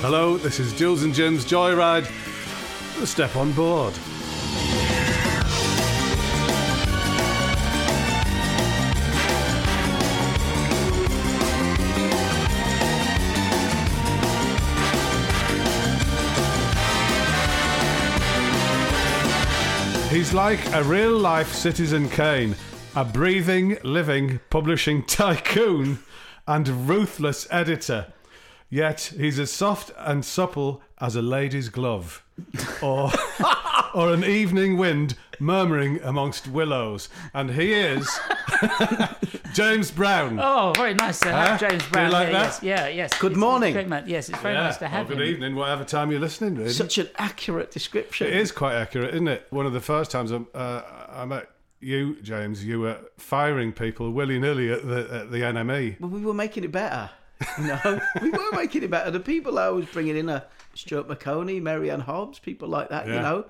Hello, this is Jools and Jim's Joyride. Step on board. He's like a real life Citizen Kane, a breathing, living, publishing tycoon and ruthless editor. Yet he's as soft and supple as a lady's glove, or or an evening wind murmuring amongst willows. And he is James Brown. Oh, very nice to have Huh? James Do you Brown. like here, that? Yes, yeah, yes. Good It's- morning. it's great, man. Yes, it's very Yeah. nice to have well, him. good evening, whatever time you're listening. Really. Such an accurate description. It is quite accurate, isn't it? One of the first times I, uh, I met you, James, you were firing people willy nilly at the at the NME. Well, we were making it better. You know, we were making it better. The people I was bringing in are Stuart Maconie, Marianne Hobbs, people like that. You know,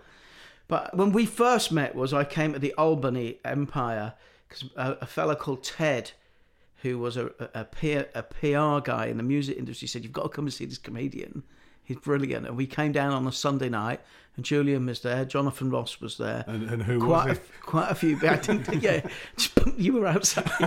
but when we first met was I came to the Albany Empire because a, a fella called Ted, who was a, a, a, peer, a PR guy in the music industry, said you've got to come and see this comedian. He's brilliant. And we came down on a Sunday night, and Julian was there, Jonathan Ross was there, And, and who quite was a, quite a few. I didn't, yeah, you were outside.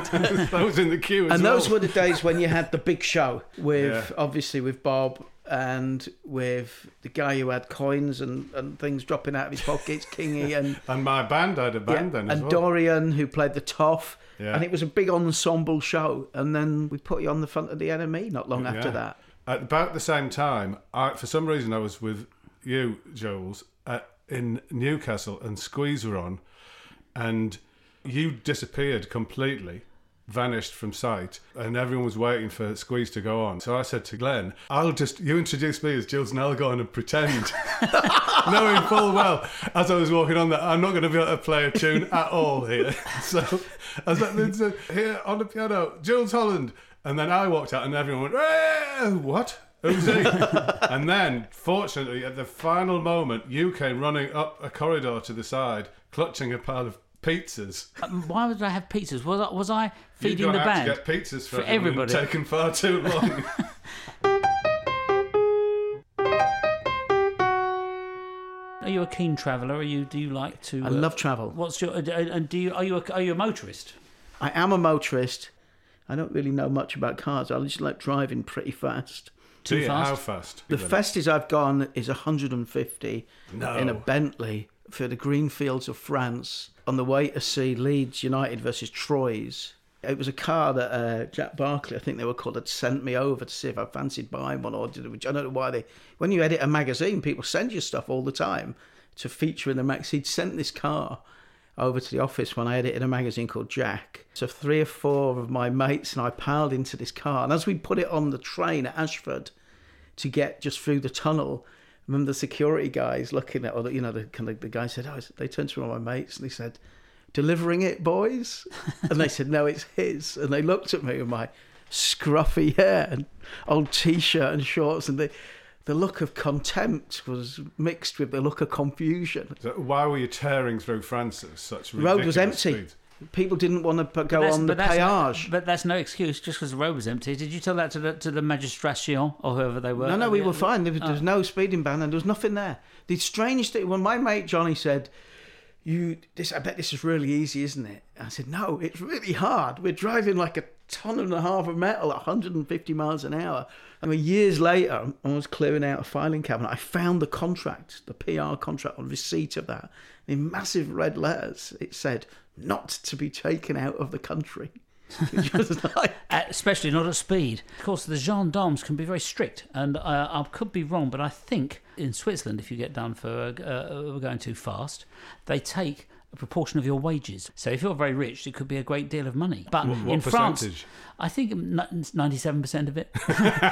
I was in the queue as and well. those were the days when you had the big show with Yeah. obviously with Bob and with the guy who had coins and, and things dropping out of his pockets, Kingy and and my band I had a band then as and well. Dorian who played the toff. Yeah. And it was a big ensemble show. And then we put you on the front of the NME not long after that. At about the same time, I, for some reason, I was with you, Jools, at, in Newcastle, and Squeeze were on, and you disappeared completely, vanished from sight, and everyone was waiting for Squeeze to go on. So I said to Glenn, "I'll just you introduce me as Jools, and I'll go on and pretend." Knowing full well, as I was walking on, that I'm not going to be able to play a tune at all here. So I was like, here on the piano, Jools Holland. And then I walked out and everyone went, "Eh, what? Who's he? and then, fortunately, at the final moment, you came running up a corridor to the side, clutching a pile of pizzas. Um, Why would I have pizzas? Was I, was I You'd feeding gone the out band? to get pizzas for, For everyone. Everybody. taken far too long. Are you a keen traveller? Are you? Do you like to? I uh, love travel. What's your? uh, And do you? Are you? A, are you a motorist? I am a motorist. I don't really know much about cars. I just like driving pretty fast. Do Too you? fast? How fast? The fastest I've gone is 150 No. in a Bentley for the green fields of France on the way to see Leeds United versus Troyes. It was a car that uh, Jack Barclay, I think they were called, had sent me over to see if I fancied buying one or did. Which I don't know why they. When you edit a magazine, people send you stuff all the time to feature in the mag. He'd sent this car over to the office when I edited a magazine called Jack. So three or four of my mates and I piled into this car, and as we put it on the train at Ashford to get just through the tunnel. I remember the security guys looking at, or the, you know, the kind of the guy said, "Oh," they turned to one of my mates and they said, "Delivering it, boys," and they said, "No, it's his." And they looked at me with my scruffy hair and old t-shirt and shorts, and the the look of contempt was mixed with the look of confusion. So why were you tearing through France at such The road was empty. speed? People didn't want to go That's- on the that's péage. No, but that's no excuse. Just because the road was empty. Did you tell that to the to the magistration or whoever they were? No, no, we Yeah. were fine. There was, there was oh. no speeding ban, and there was nothing there. The strange thing, when my mate Johnny said, "You, this, I bet this is really easy, isn't it?" I said, "No, it's really hard. We're driving like a ton and a half of metal at 150 miles an hour." I mean, years later, I was clearing out a filing cabinet. I found the contract, the PR contract, on receipt of that in massive red letters. It said, "Not to be taken out of the country." Like- Uh, especially not at speed. Of course, the gendarmes can be very strict, and uh, I could be wrong, but I think in Switzerland, if you get done for uh, uh, going too fast, they take proportion of your wages. So if you're very rich, it could be a great deal of money. But What- what in France. I think ninety-seven percent of it,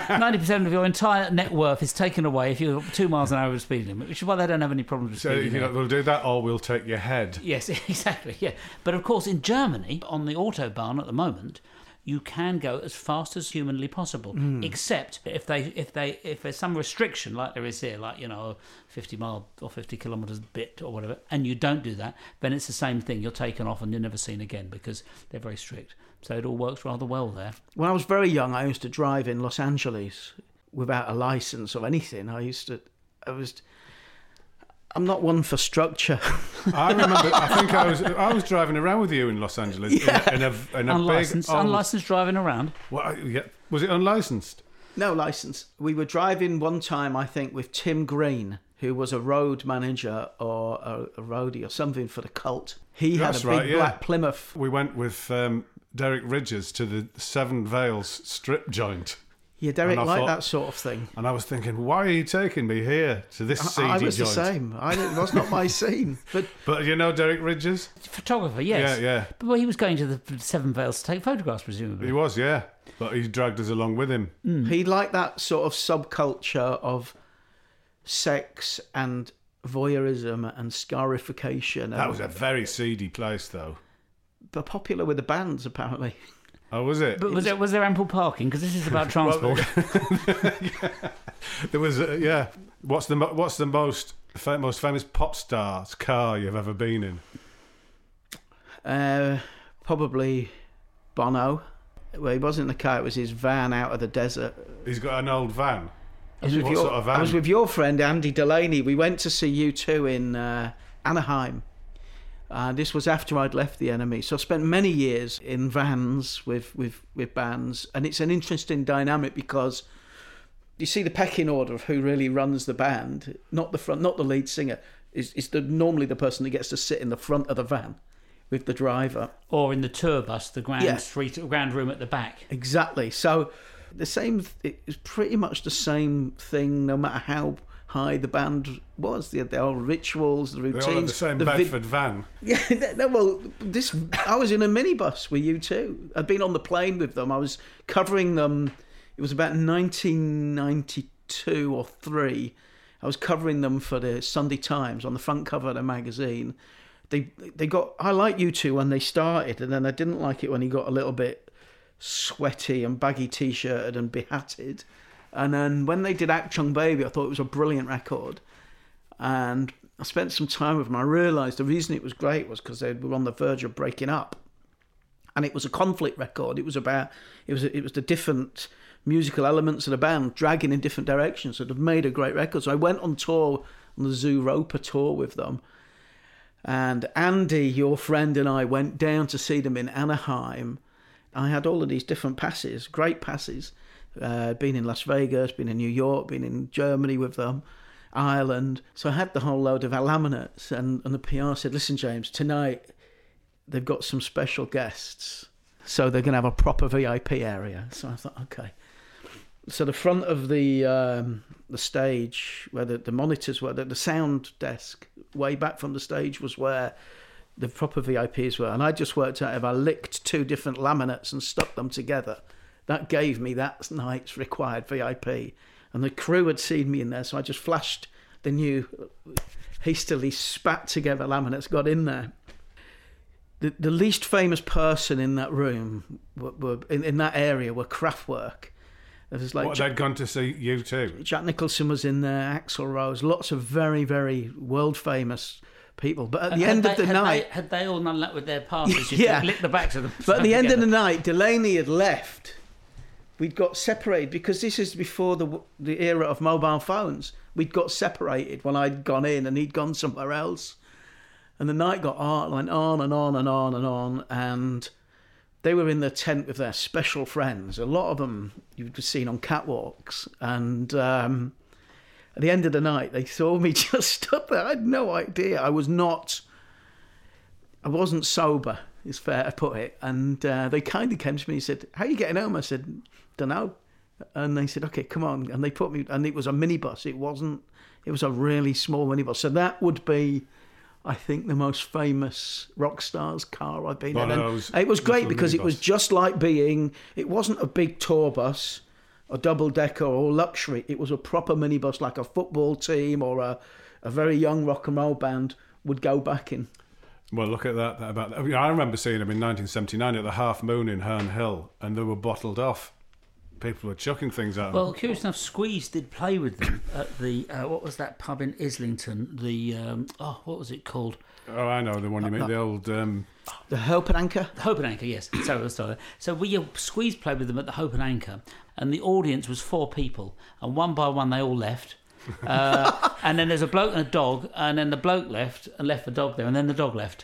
ninety percent of your entire net worth is taken away if you're two miles an hour the speed limit, which is why they don't have any problems with So you know, we'll do that, or we'll take your head. Yes, exactly. Yeah, but of course, in Germany, on the autobahn at the moment, you can go as fast as humanly possible, hmm. except if they if they if there's some restriction like there is here, like you know, 50 mile or 50 kilometers bit or whatever, and you don't do that, then it's the same thing. You're taken off and you're never seen again because they're very strict. So it all works rather well there. when I was very young, I used to drive in Los Angeles without a license or anything. I used to, I was, I'm not one for structure. I remember. I think I was I was driving around with you in Los Angeles in a, in a, in a Unlicensed, big old, unlicensed driving around. What, yeah, was it unlicensed? no license. We were driving one time, I think, with Tim Green, who was a road manager or a, a roadie or something for the cult. He That's had a big right, yeah. black Plymouth. We went with um, Derek Ridgers to the Seven Veils strip joint, Yeah, Derek And liked thought- that sort of thing. and I was thinking, why are you taking me here to this seedy I was joint? the same. I, it was not my scene. But But you know Derek Ridgers? Photographer, yes. Yeah, yeah. But well, he was going to the Seven Veils to take photographs, presumably. He was, yeah. But he dragged us along with him. Hmm. he liked that sort of subculture of sex and voyeurism and scarification. That was a very seedy place, though. but popular with the bands apparently. Oh, was it? But was there, was there ample parking? Because this is about transport. There was, uh, yeah. What's the what's the most fa- most famous pop star's car you've ever been in? Uh, probably Bono. Well, he wasn't in the car; it was his van out of the desert. He's got an old van. I was, with What your, sort of van? I was with your friend Andy Delaney. We went to see U2 in uh, Anaheim. Uh, this was after I'd left the NME, so I spent many years in vans with, with, with bands, and it's an interesting dynamic because you see the pecking order of who really runs the band, not the front, not the lead singer, is is the normally the person that gets to sit in the front of the van with the driver. or in the tour bus, the grand Yeah. street, grand room at the back. Exactly. So the same. It's pretty much the same thing, no matter how high the band was. The, the old rituals, the routines. They all had the same vid- Bedford van. Yeah. No, well, this. I was in a minibus with U2. I'd been on the plane with them. I was covering them. It was about 1992 or three. I was covering them for the Sunday Times on the front cover of the magazine. They they got. I liked U2 when they started, and then I didn't like it when he got a little bit sweaty and baggy t-shirted and behatted. And then when they did Achtung Baby, I thought it was a brilliant record. And I spent some time with them. I realised the reason it was great was because they were on the verge of breaking up, and it was a conflict record. It was about it was it was the different musical elements of the band dragging in different directions. So they've made a great record. So I went on tour on the Zooropa tour with them, and Andy, your friend, and I went down to see them in Anaheim. I had all of these different passes, great passes. Uh, been in Las Vegas, been in New York, been in Germany with them, Ireland. So I had the whole load of laminates, and, and the PR said, "Listen, James, tonight they've got some special guests, so they're going to have a proper VIP area." So I thought, okay. So the front of the um, the stage, where the, the monitors were, the, the sound desk, way back from the stage was where the proper VIPs were. And I just worked out if I licked two different laminates and stuck them together, that gave me that night's required VIP. And the crew had seen me in there, so I just flashed the new, hastily spat together laminates, got in there. The, the least famous person in that room, were, were in, in that area, were Kraftwerk. It was like What, Jack, they'd gone to see U2. Jack Nicholson was in there, Axl Rose, lots of very, very world famous people. But at the Had end they- of the had night, they, had they all done that with their passes? Yeah. could lick the backs of them. But at the end of the night, Delaney had left. We'd got separated because this is before the the era of mobile phones. We'd got separated when I'd gone in and he'd gone somewhere else. And the night got on, went on and on and on and on. And they were in the tent with their special friends. A lot of them you'd seen on catwalks. And um, at the end of the night, they saw me just stood there. I had no idea. I was not. I wasn't sober. is fair to put it. And uh, they kindly came to me and said, "How are you getting home?" I said, "Don't know." And they said, "Okay, come on." And they put me, and it was a minibus. It wasn't. It was a really small minibus. So that would be, I think, the most famous rock star's car I've been Well, in. no, it was- it was it was great because it was just like being. It wasn't a big tour bus, a double decker or luxury. It was a proper minibus, like a football team or a, a very young rock and roll band would go back in. Well, look at that. that about that. I, I remember seeing them in 1979 at the Half Moon in Herne Hill, and they were bottled off. People were chucking things at them. Well, curious enough, Squeeze did play with them at the uh, what was that pub in Islington? The um, oh, what was it called? oh, I know the one you mean. The old. Um, The Hope and Anchor. The Hope and Anchor, yes. Sorry, sorry. So we uh, Squeeze played with them at the Hope and Anchor, and the audience was four people, and one by one they all left. Uh, and then there's a bloke and a dog, and then the bloke left and left the dog there, and then the dog left.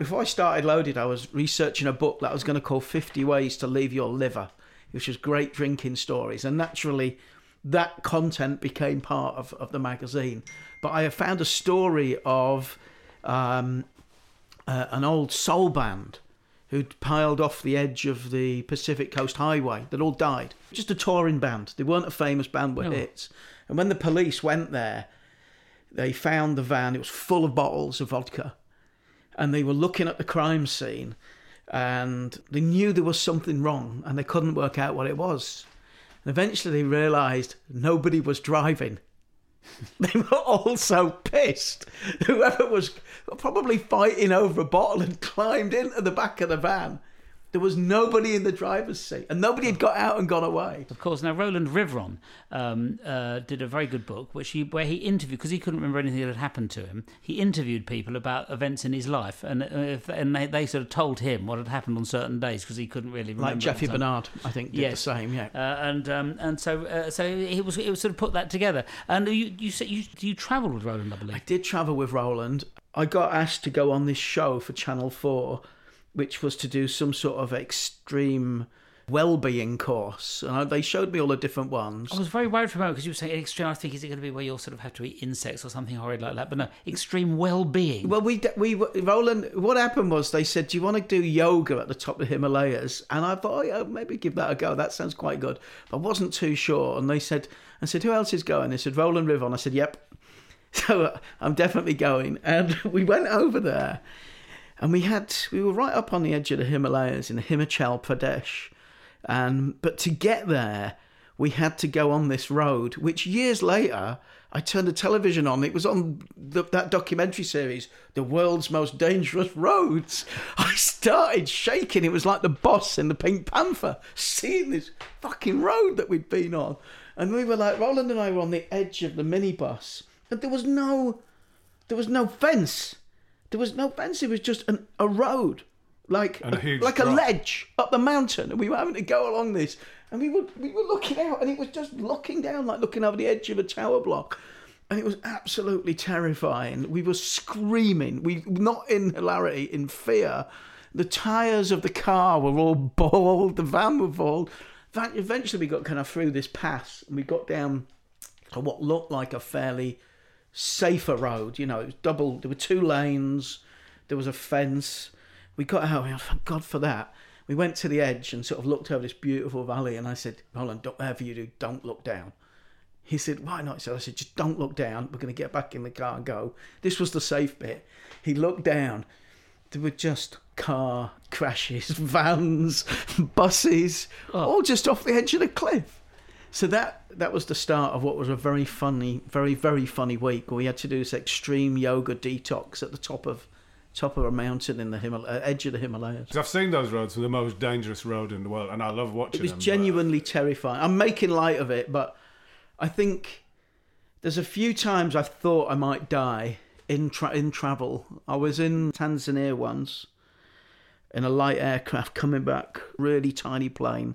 Before I started Loaded, I was researching a book that I was going to call 50 Ways to Leave Your Liver, which was great drinking stories. And naturally, that content became part of, of the magazine. But I have found a story of um, uh, an old soul band who'd piled off the edge of the Pacific Coast Highway that all died. Just a touring band. They weren't a famous band with No. hits. And when the police went there, they found the van. It was full of bottles of vodka and they were looking at the crime scene and they knew there was something wrong and they couldn't work out what it was. And eventually they realised nobody was driving. They were all so pissed. Whoever was probably fighting over a bottle had climbed into the back of the van. There was nobody in the driver's seat and nobody had got out and gone away. Of course, now Roland Rivron um, uh, did a very good book, which he where he interviewed because he couldn't remember anything that had happened to him. He interviewed people about events in his life, and uh, if, and they, they sort of told him what had happened on certain days because he couldn't really remember. Like Jeffrey. Bernard, I think, did Yes. the same, yeah. Uh, and um, and so uh, so it was it was sort of put that together. And you you said you you travelled with Roland, I believe. I did travel with Roland. I got asked to go on this show for Channel 4, which was to do some sort of extreme well-being course. And I, they showed me all the different ones. I was very worried for a moment because you were saying extreme. I think is it going to be where you'll sort of have to eat insects or something horrid like that? But no, extreme well-being. Well, we we Roland. What happened was they said, "Do you want to do yoga at the top of the Himalayas?" And I thought, oh, yeah, maybe give that a go. That sounds quite good. But I wasn't too sure. And they said, "I said, who else is going?" They said, "Roland Rivron." I said, "Yep." So uh, I'm definitely going. And we went over there, and we had we were right up on the edge of the Himalayas in Himachal Pradesh, and but to get there, we had to go on this road, which years later. I turned the television on. It was on the, that documentary series, The World's Most Dangerous Roads. I started shaking. It was like the boss in the Pink Panther, seeing this fucking road that we'd been on. And we were like, Roland and I were on the edge of the minibus, and there was no there was no fence. There was no fence. It was just an, a road, like And a huge like a ledge up the mountain, and we were having to go along this. And we were we were looking out, and it was just looking down, like looking over the edge of a tower block. And it was absolutely terrifying. We were screaming. We not in hilarity, in fear. The tires of the car were all bald. The van were bald. That eventually we got kind of through this pass, and we got down to what looked like a fairly safer road. You know, it was double. There were two lanes. There was a fence. We got out. oh, Thank God for that. we went to the edge and sort of looked over this beautiful valley. And I said, Roland, don't, whatever you do, don't look down. He said, why not? So I said, just don't look down. We're going to get back in the car and go. This was the safe bit. He looked down. There were just car crashes, vans, buses, oh. all just off the edge of the cliff. So that that was the start of what was a very funny, very very funny week. We had to do this extreme yoga detox at the top of top of a mountain in the Himal- uh, edge of the Himalayas. I've seen those roads. They're the most dangerous road in the world, and I love watching It was them. but- genuinely terrifying. I'm making light of it, but I think there's a few times I've thought I might die in tra- in travel. I was in Tanzania once in a light aircraft coming back, really tiny plane,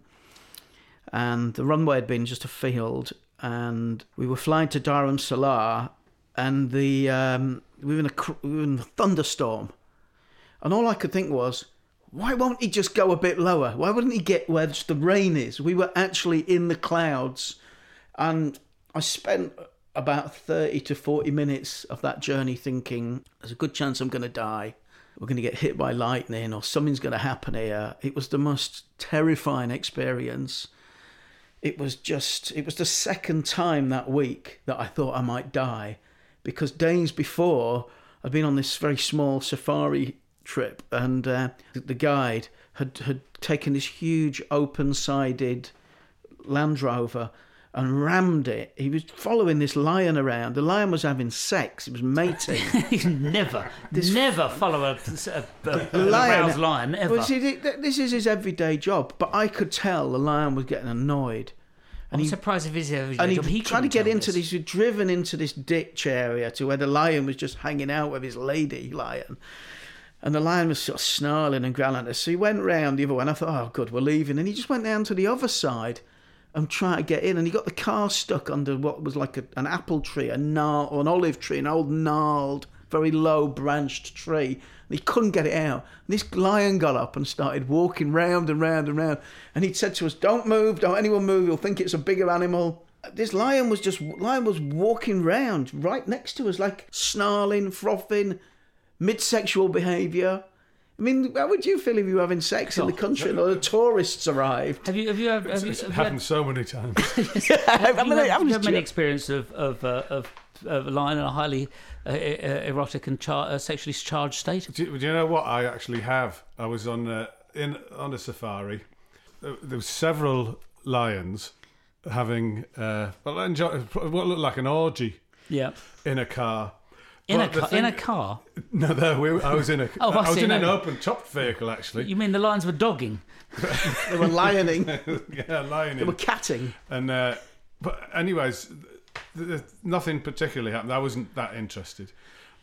and the runway had been just a field, and we were flying to Dar es Salaam, and the um, we were in a we were in a thunderstorm, and all I could think was, why won't he just go a bit lower? Why wouldn't he get where the rain is? We were actually in the clouds, and I spent about 30 to 40 minutes of that journey thinking, there's a good chance I'm going to die. We're going to get hit by lightning or something's going to happen here. It was the most terrifying experience. It was just, it was the second time that week that I thought I might die because days before I'd been on this very small safari trip and uh, the guide had, had taken this huge open sided Land Rover and rammed it. He was following this lion around. The lion was having sex. He was mating. He's never, never follow a, a, a, a lion- lion ever. Well, see, th- th- this is his everyday job. But I could tell the lion was getting annoyed. I'm he- surprised if he's ever. And he, job, he tried to get into this. He'd driven into this ditch area to where the lion was just hanging out with his lady lion. And the lion was sort of snarling and growling at us. So he went round the other way. And I thought, oh, good, we're leaving. And he just went down to the other side and trying to get in. And he got the car stuck under what was like a, an apple tree, a or an olive tree, an old gnarled, very low branched tree. And he couldn't get it out. And this lion got up and started walking round and round and round. And he'd said to us, don't move, don't anyone move. You'll think it's a bigger animal this lion was just lion was walking round right next to us like snarling frothing mid-sexual behaviour I mean, how would you feel if you were having sex in the country and all the tourists arrived? Have you have you have, have you, It's have you had, happened so many times. have I you mean, had, I have you was had many ju- experience of of uh, of, of a lion in a highly uh, erotic and char- uh, sexually charged state? do, you- do you know what I actually have? I was on uh, in on a safari. Uh, There were several lions having uh, well, enjoy, what looked like an orgy Yeah, in a car. In a But the car, in a car. No, there we, I was in a. Oh, I I was see, in an open topped vehicle actually. You mean the lions were dogging? They were lioning, yeah, lioning. they were in. catting. And uh, but anyways, th- th- nothing particularly happened. I wasn't that interested.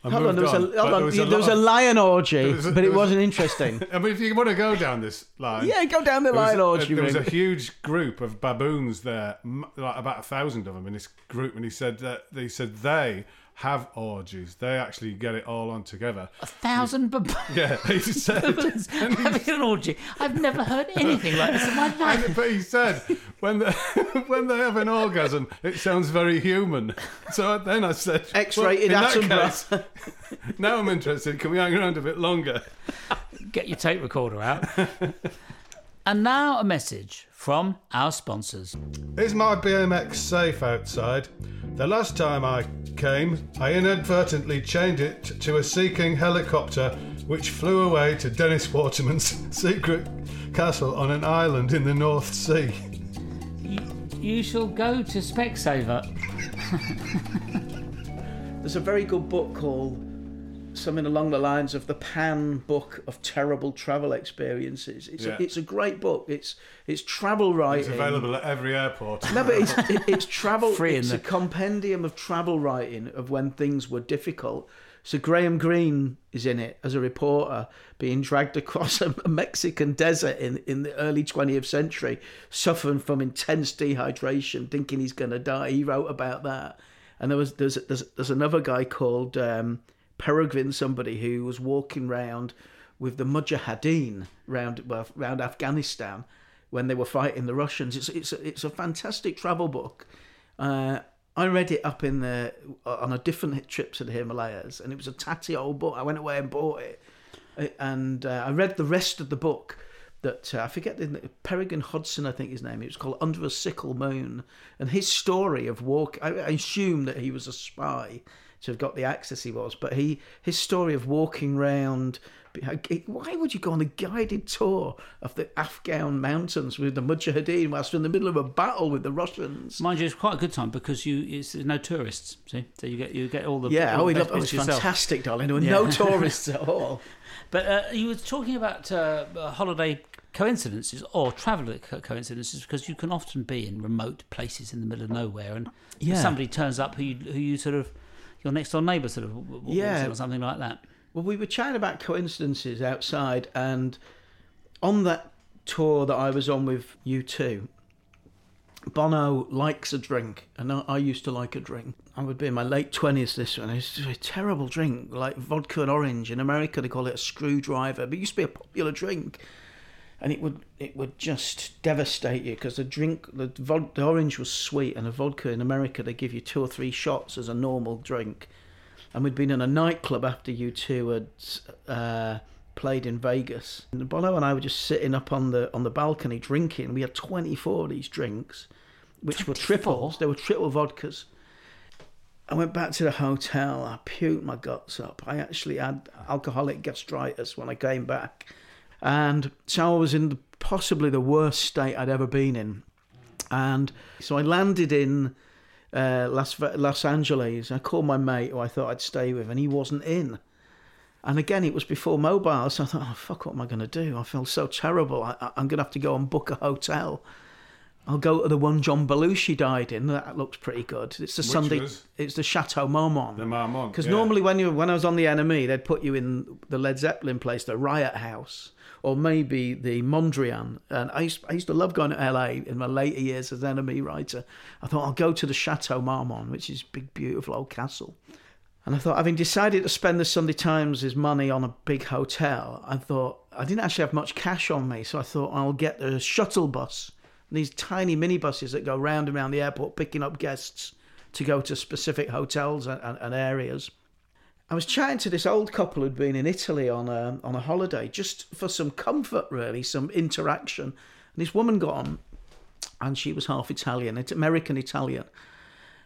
I Hold on, there was a, hold on, there was there was, lot a lion orgy, was a- but it was, wasn't interesting. I mean, if you want to go down this line, yeah, go down the There was, lion a, orgy there was a huge group of baboons there, like about a thousand of them in this group, and he said that they said they have orgies. They actually get it all on together. A thousand baboons Yeah, he said. having an orgy. I've never heard anything like this in my life. but he said when they when they have an orgasm, it sounds very human. So then I said, X-rated well, in that Attenborough. case, now I'm interested. Can we hang around a bit longer? Get your tape recorder out. And now a message from our sponsors. Is my BMX safe outside? The last time I came, I inadvertently chained it to a Sea King helicopter which flew away to Dennis Waterman's secret castle on an island in the North Sea. You shall go to Specsaver. There's a very good book called something along the lines of the Pan Book of Terrible Travel Experiences. It's, Yeah. a, it's a great book. It's it's travel writing. It's available at every airport. No, but it's it, it's travel. Free in it's the- a compendium of travel writing of when things were difficult. So Graham Greene is in it as a reporter, being dragged across a, a Mexican desert in in the early 20th century, suffering from intense dehydration, thinking he's going to die. He wrote about that. And there was there's there's, there's another guy called um, Peregrine, somebody who was walking round with the Mujahideen round well, round Afghanistan when they were fighting the Russians. It's it's a, it's a fantastic travel book. Uh, I read it up in the on a different trip to the Himalayas, and it was a tatty old book. I went away and bought it, Uh, and uh, I read the rest of the book that uh, I forget the Peregrine Hodson, I think his name. It was called Under a Sickle Moon, and his story of walk. I, I assume that he was a spy to have got the access he was, but he his story of walking round. Why would you go on a guided tour of the Afghan mountains with the Mujahideen whilst in the middle of a battle with the Russians? Mind you, it's quite a good time because you it's no tourists. See, so you get you get all the Yeah, all oh, the loved, it was yourself. fantastic, darling. There were Yeah. no tourists at all. But uh, you were talking about uh, uh, holiday coincidences or travel coincidences because you can often be in remote places in the middle of nowhere and Yeah. somebody turns up who you, who you sort of your next door neighbour sort of Yeah. in or something like that. Well, we were chatting about coincidences outside, and on that tour that I was on with U2, Bono likes a drink, and I, I used to like a drink. I would be in my late twenties. This one it's a terrible drink, like vodka and orange. In America, they call it a screwdriver, but it used to be a popular drink, and it would it would just devastate you because the drink, the, vod, the orange was sweet, and the vodka in America they give U2 or three shots as a normal drink and we'd been in a nightclub after you two had uh, played in Vegas. And Bono and I were just sitting up on the on the balcony drinking. We had 24 of these drinks, which were triples. They were triple vodkas. I went back to the hotel. I puked my guts up. I actually had alcoholic gastritis when I came back, and so I was in possibly the worst state I'd ever been in. And so I landed in uh, Las Los Angeles. I called my mate who I thought I'd stay with, and he wasn't in. And again, it was before mobile, so I thought, oh fuck, what am I going to do? I feel so terrible. I, I'm going to have to go and book a hotel. I'll go to the one John Belushi died in. That looks pretty good. It's the Sunday. was? It's the Chateau Marmont. The Marmont. Because yeah. normally when you when I was on the NME, they'd put you in the Led Zeppelin place, the Riot House, or maybe the Mondrian. And I used, I used to love going to LA in my later years as NME writer. I thought I'll go to the Chateau Marmont, which is big, beautiful old castle. And I thought, having decided to spend the Sunday Times' money on a big hotel, I thought I didn't actually have much cash on me, so I thought I'll get the shuttle bus, these tiny minibuses that go round and round the airport picking up guests to go to specific hotels and, and, and areas. I was chatting to this old couple who'd been in Italy on a on a holiday, just for some comfort, really, some interaction. And this woman got on, and she was half Italian, it's American Italian,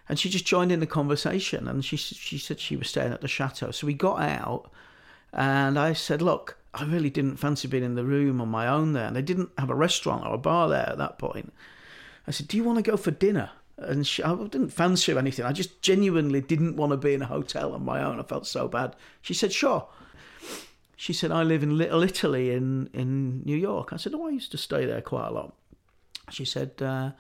and she just joined in the conversation. And she she said she was staying at the chateau, so we got out, and I said, "Look, I really didn't fancy being in the room on my own there." And they didn't have a restaurant or a bar there at that point. I said, "Do you want to go for dinner?" And she, I didn't fancy anything. I just genuinely didn't want to be in a hotel on my own. I felt so bad. She said, "Sure." She said, "I live in Little Italy in in New York." I said, "Oh, I used to stay there quite a lot." She said, uh,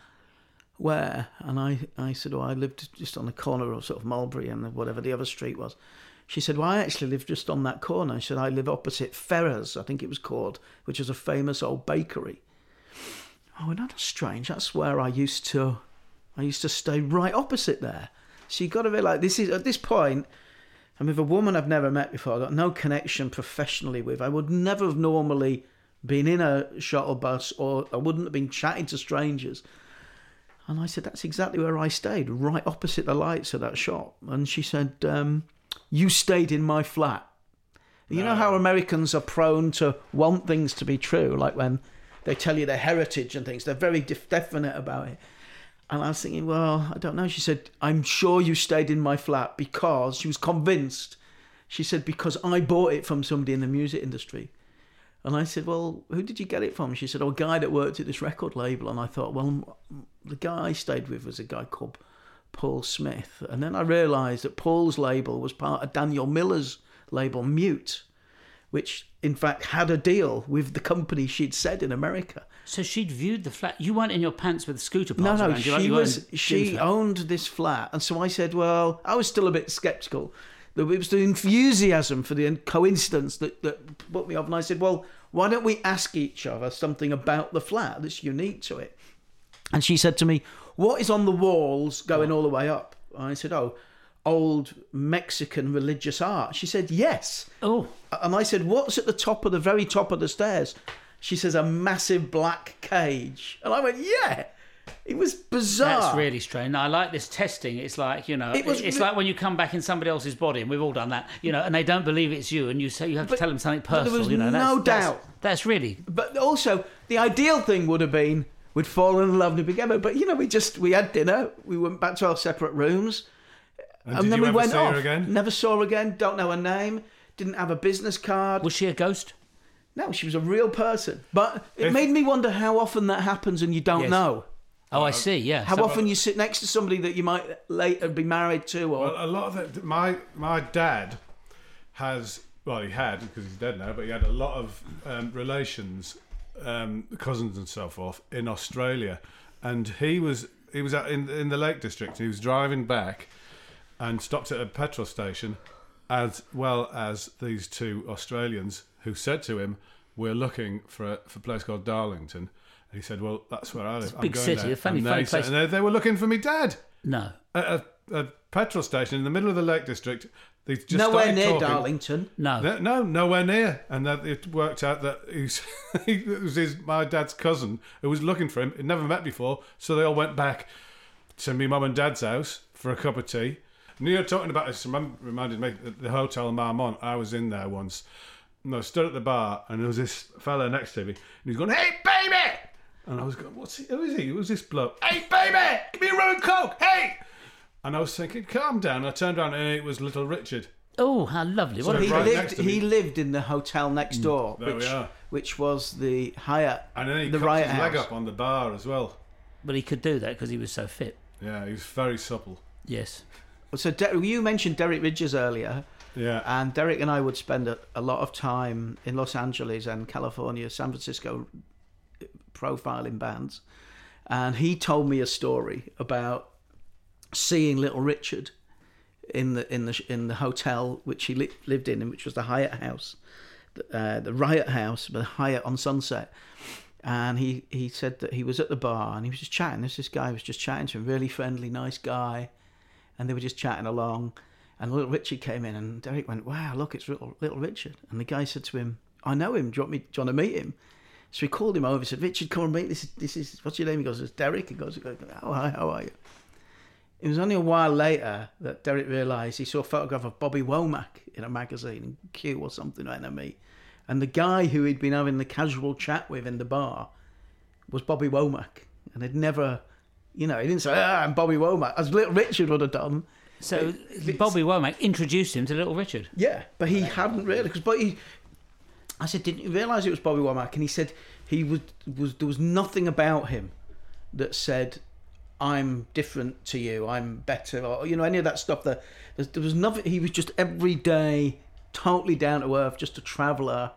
"Where?" And I I said, "Oh, I lived just on the corner of sort of Mulberry and whatever the other street was." She said, Well, I actually live just on that corner. She said, I live opposite Ferrara's, I think it was called, which is a famous old bakery. Oh, and that's strange. That's where I used to I used to stay right opposite there. So you gotta realise this is at this point, I'm with a woman I've never met before, I've got no connection professionally with. I would never have normally been in a shuttle bus or I wouldn't have been chatting to strangers. And I said, That's exactly where I stayed, right opposite the lights of that shop. And she said, um, You stayed in my flat. You know how Americans are prone to want things to be true, like when they tell you their heritage and things, they're very def- definite about it. And I was thinking, well, I don't know. She said, I'm sure you stayed in my flat because she was convinced. She said, because I bought it from somebody in the music industry. And I said, well, who did you get it from? She said, oh, a guy that worked at this record label. And I thought, well, the guy I stayed with was a guy called Paul Smith. And then I realised that Paul's label was part of Daniel Miller's label, Mute, which in fact had a deal with the company she'd said in America. So she'd viewed the flat. You weren't in your pants with scooter No, parts no, around she you was. She flat. owned this flat, and so I said, "Well, I was still a bit sceptical. It was the enthusiasm for the coincidence that that put me off." And I said, "Well, why don't we ask each other something about the flat that's unique to it?" And she said to me, "What is on the walls going all the way up?" I said, "Oh." Old Mexican religious art. She said, Yes. Oh, And I said, What's at the top of the very top of the stairs? She says, A massive black cage. And I went, Yeah. It was bizarre. That's really strange. I like this testing. It's like you know, It was it's like when you come back in somebody else's body, and we've all done that, you know, and they don't believe it's you, and you say you have to tell them something but personal. you know, no that's- doubt. That's, really But also, the ideal thing would have been we'd fallen in love and be together. But you know, we just we had dinner. We went back to our separate rooms, And, and, then we went off. again? Never saw her again. Don't know her name. Didn't have a business card. was she a ghost? no, she was a real person. But it If- made me wonder how often that happens and you don't Yes. know. Oh, I see. Yeah. How So- often you sit next to somebody that you might later be married to, or Well, a lot of it. My my dad has. Well, he had because he's dead now, but he had a lot of um, relations, um, cousins and so forth in Australia, and he was he was out in in the Lake District. He was driving back, and stopped at a petrol station, as well as these two Australians who said to him, "We're looking for a, for a place called Darlington." And he said, "Well, that's where I live. I'm big going city, there." a funny- funny said- place. and they, they were looking for me dad no. at a, a petrol station in the middle of the Lake District. They just nowhere started near talking. Darlington. No. No, no, nowhere near. And that it worked out that he's, it was his my dad's cousin who was looking for him. He'd never met before, so they all went back to me mum and dad's house for a cup of tea. And you're talking about this reminded me that the hotel in Marmont. I was in there once. And I stood at the bar, and there was this fella next to me, and he's going, "Hey, baby!" And I was going, "What's he? Who is he? Who's this bloke? Hey, baby! Give me a rum and coke! Hey!" And I was thinking, "Calm down." I turned around, and it was Little Richard. Oh, how lovely! What So a He right next lived. to me. He lived in the hotel next mm, door, there we which are. which was the Hyatt, And then he the cocked Riot his House. leg up on the bar as well. But he could do that because he was so fit. Yeah, he was very supple. Yes. So Der- you mentioned Derek Ridgers earlier, Yeah. and Derek and I would spend a, a lot of time in Los Angeles and California, San Francisco, uh, profiling bands, and he told me a story about seeing Little Richard in the in the in the hotel which he li- lived in, which was the Hyatt House, the, uh, the Riot House, the Hyatt on Sunset. And he, he said that he was at the bar and he was just chatting. This this guy was just chatting to him, really friendly, nice guy and they were just chatting along. And little Richard came in, and Derek went, "Wow, look, it's little little Richard." And the guy said to him, "I know him. Do you want me? Do you want to meet him?" So he called him over. Said, "Richard, come and meet. This is this is what's your name?" He goes, "It's Derek." He goes, "Oh, hi, how are you?" It was only a while later that Derek realised he saw a photograph of Bobby Womack in a magazine, in Q or something, NME. And the guy who he'd been having the casual chat with in the bar was Bobby Womack. And they'd never, you know, he didn't say, ah, I'm Bobby Womack, as little Richard would have done. So Bobby Womack introduced him to Little Richard. Yeah, but he hadn't really because. But he, I said, didn't you realise it was Bobby Womack? And he said he was was there was nothing about him that said I'm different to you, I'm better, or you know any of that stuff. That there, was nothing. He was just everyday, totally down to earth, just a traveller.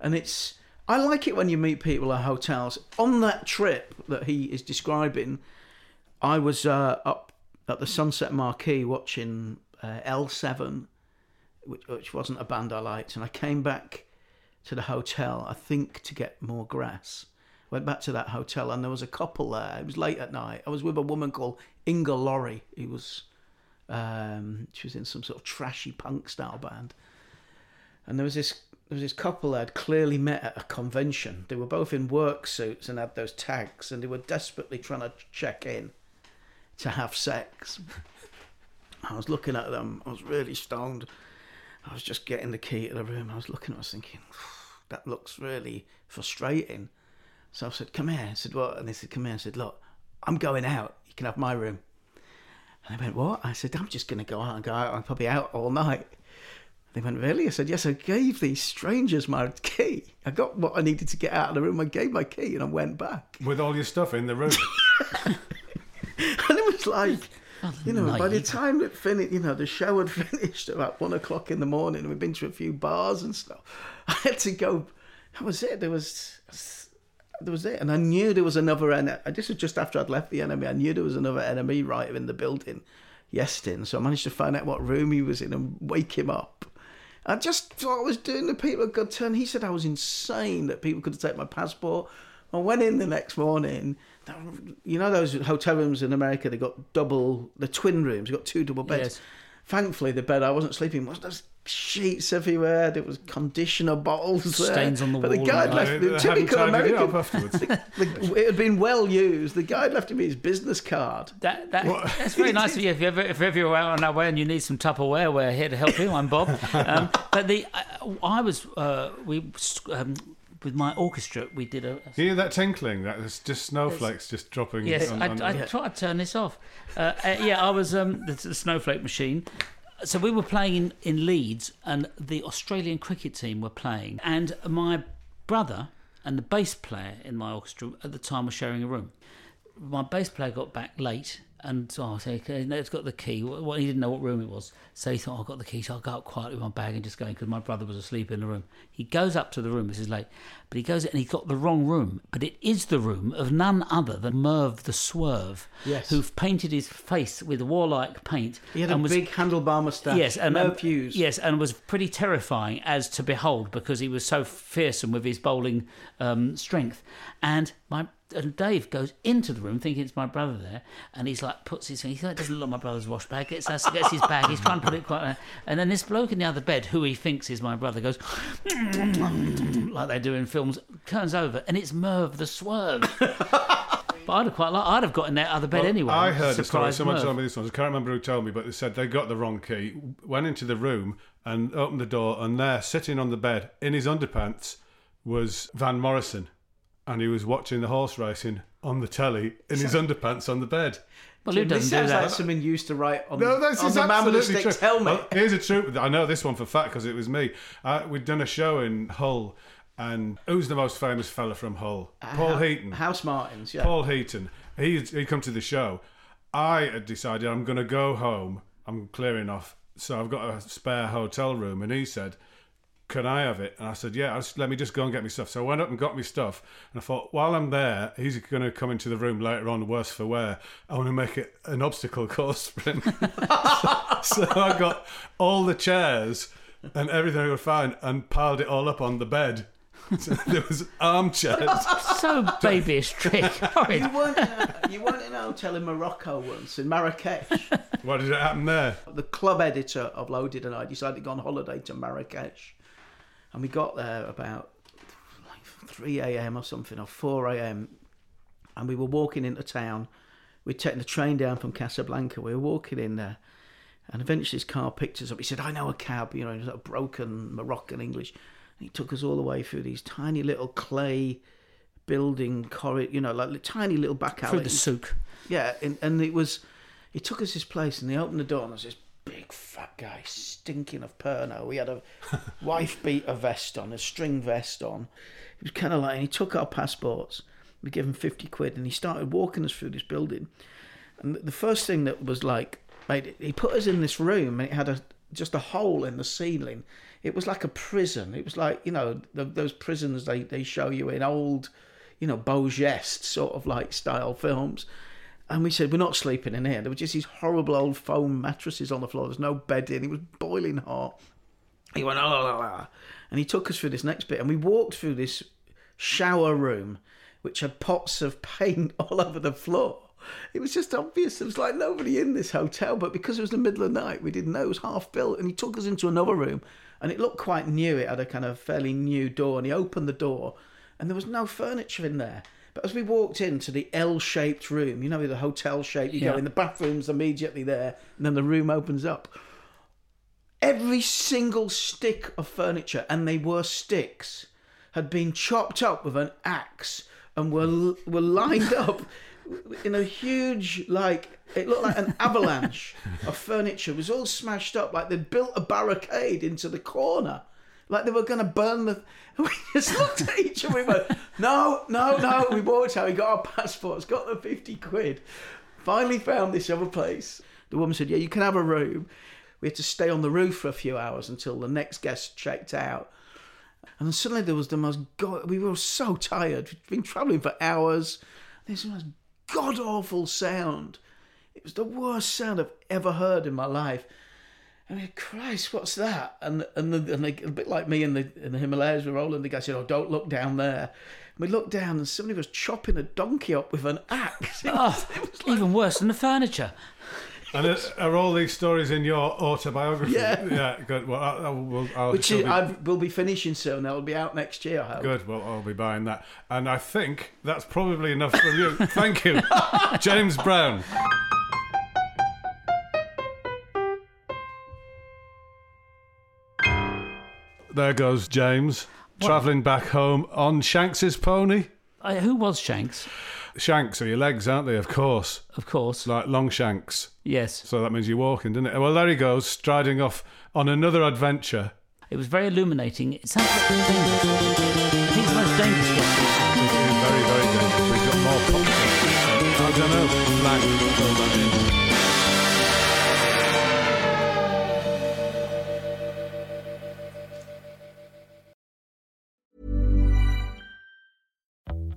And it's I like it when you meet people at hotels. On that trip that he is describing, I was uh, up at the Sunset Marquis watching uh, L7 which, which wasn't a band I liked, and I came back to the hotel, I think, to get more grass. Went back to that hotel, and there was a couple there. It was late at night. I was with a woman called Inga Laurie, who was um, she was in some sort of trashy punk style band, and there was this there was this couple had clearly met at a convention. They were both in work suits and had those tags, and they were desperately trying to check in to have sex. I was looking at them. I was really stoned. I was just getting the key to the room. I was looking. I was thinking, that looks really frustrating. So I said, "Come here." I said, "What?" And they said, "Come here." I said, "Look, I'm going out. You can have my room." And they went, "What?" I said, "I'm just going to go out and go out. I'm probably out all night." They went, "Really?" I said, "Yes." I gave these strangers my key. I got what I needed to get out of the room. I gave my key and I went back. With all your stuff in the room. And it was like, oh, you know, by the time it finished, you know, the show had finished about one o'clock in the morning, we'd been to a few bars and stuff. I had to go. That was it. There was, there was it, and I knew there was another NME. This was just after I'd left the NME. I knew there was another NME writer in the building, Iestyn. So I managed to find out what room he was in and wake him up. I just thought I was doing the people a good turn. He said I was insane that people could take my passport. I went in the next morning. You know those hotel rooms in America? They got double, the twin rooms. They got two double beds. Yes. Thankfully, the bed I wasn't sleeping was just sheets everywhere. There was conditioner bottles there. Stains on the but the wall, guy left the typical it American. afterwards. the- it had been well used. The guy left me his business card. That, that that's very nice of you. If you ever if ever you're out on our way and you need some Tupperware, we're here to help you. I'm Bob. Um, but the I, I was uh, we um, with my orchestra we did a, hear that tinkling? That is just snowflakes just dropping. Yes, on, I, on- I tried to turn this off. Uh, uh, yeah, I was um, the, the snowflake machine. So we were playing in, in Leeds, and the Australian cricket team were playing, and my brother and the bass player in my orchestra at the time were sharing a room. My bass player got back late, and so I said, okay, no, it's got the key. Well, he didn't know what room it was, so he thought, oh, I've got the key, so I'll go up quietly with my bag and just go in because my brother was asleep in the room. He goes up to the room, this is late, but he goes and he's got the wrong room, but it is the room of none other than Merv the Swerve, Yes. who painted his face with warlike paint. He had a was, big handlebar moustache. Yes, and no and- fuse. Yes, and was pretty terrifying as to behold because he was so fearsome with his bowling um, strength. And my and Dave goes into the room thinking it's my brother there, and he's like puts his thing. he doesn't look like my brother's wash bag. Gets us gets his bag. He's trying to put it quite. Uh, and then this bloke in the other bed, who he thinks is my brother, goes like they do in films, turns over, and it's Merv the Swerve. But I'd have quite like I'd have got in that other bed Well, anyway. I heard the story. Surprised Someone Merv. told me this one. I can't remember who told me, but they said they got the wrong key, went into the room and opened the door, and there, sitting on the bed in his underpants, was Van Morrison, and he was watching the horse racing on the telly in his underpants on the bed. Well, who This doesn't do sounds that? like something used to write on, No, this on is the man with the absolutely sticks true. helmet. Well, here's a true. I know this one for fact because it was me. Uh, we'd done a show in Hull, and who's the most famous fella from Hull? Paul Heaton. Housemartins, yeah. Paul Heaton. He he come to the show. I had decided I'm going to go home. I'm clearing off, so I've got a spare hotel room, and he said. Can I have it? And I said, Yeah, I'll just, let me just go and get my stuff. So I went up and got my stuff. And I thought, while I'm there, he's going to come into the room later on, worse for wear. I want to make it an obstacle course for him. so I got all the chairs and everything I could find and piled it all up on the bed. So there was armchairs. so babyish trick. You weren't, in a, you weren't in a hotel in Morocco once, in Marrakesh. What did it happen there? the club editor of Loaded and I decided to go on holiday to Marrakesh. And we got there about like 3 a.m. or something, or 4 a.m. And we were walking into town. We'd taken the train down from Casablanca. We were walking in there. And eventually his car picked us up. He said, I know a cab, you know, in sort of broken Moroccan English. And he took us all the way through these tiny little clay building corridor, you know, like tiny little back alleys. Through the souk. Yeah, and, and it was, he took us his place and he opened the door and there was this big fat guy stinking of Pernod. He had a wife beater vest on, a string vest on. He was kind of like, and he took our passports. We gave him 50 quid and he started walking us through this building. And the first thing that was like, mate, he put us in this room and it had a just a hole in the ceiling. It was like a prison. It was like, you know, the, those prisons they, they show you in old, you know, Beau sort of like style films. And we said, we're not sleeping in here. There were just these horrible old foam mattresses on the floor. There's no bedding. It was boiling hot. He went, oh, la, la." and he took us through this next bit. And we walked through this shower room, which had pots of paint all over the floor. It was just obvious. There was like nobody in this hotel, but because it was the middle of the night, we didn't know it was half built. And he took us into another room, and it looked quite new. It had a kind of fairly new door, and he opened the door, and there was no furniture in there. But as we walked into the L-shaped room, you know, the hotel shape, you Yeah. go in, the bathroom's immediately there, and then the room opens up. Every single stick of furniture, and they were sticks, had been chopped up with an axe and were were lined up in a huge like it looked like an avalanche of furniture. It was all smashed up like they'd built a barricade into the corner. Like they were going to burn the. We just looked at each other. We went, no, no, no. We walked out. We got our passports. Got the fifty quid. Finally found this other place. The woman said, "Yeah, you can have a room." We had to stay on the roof for a few hours until the next guest checked out. And then suddenly there was the most god. We were so tired. We'd been travelling for hours. The most god awful sound. It was the worst sound I've ever heard in my life. I mean, Christ, what's that? And and, the, and they, a bit like me in the in the Himalayas, we're rolling. The guy said, "Oh, don't look down there." And we looked down, and somebody was chopping a donkey up with an axe. Ah, it was- Oh, even worse than the furniture. And are, are all these stories in your autobiography? Yeah. Yeah, good. Well, I, I will, I'll, Which is, be- I will be finishing soon. That will be out next year. I hope. Good. Well, I'll be buying that. And I think that's probably enough for you. Thank you, James Brown. There goes James, travelling back home on Shanks's pony. Uh, who was Shanks? Shanks are your legs, aren't they? Of course. Of course. Like long shanks. Yes. So that means you're walking, doesn't it? Well, there he goes, striding off on another adventure. It was very illuminating. It sounds like dangerous. I think it's the most dangerous one. It is very, very dangerous. We've got more pop. I don't know. Flag.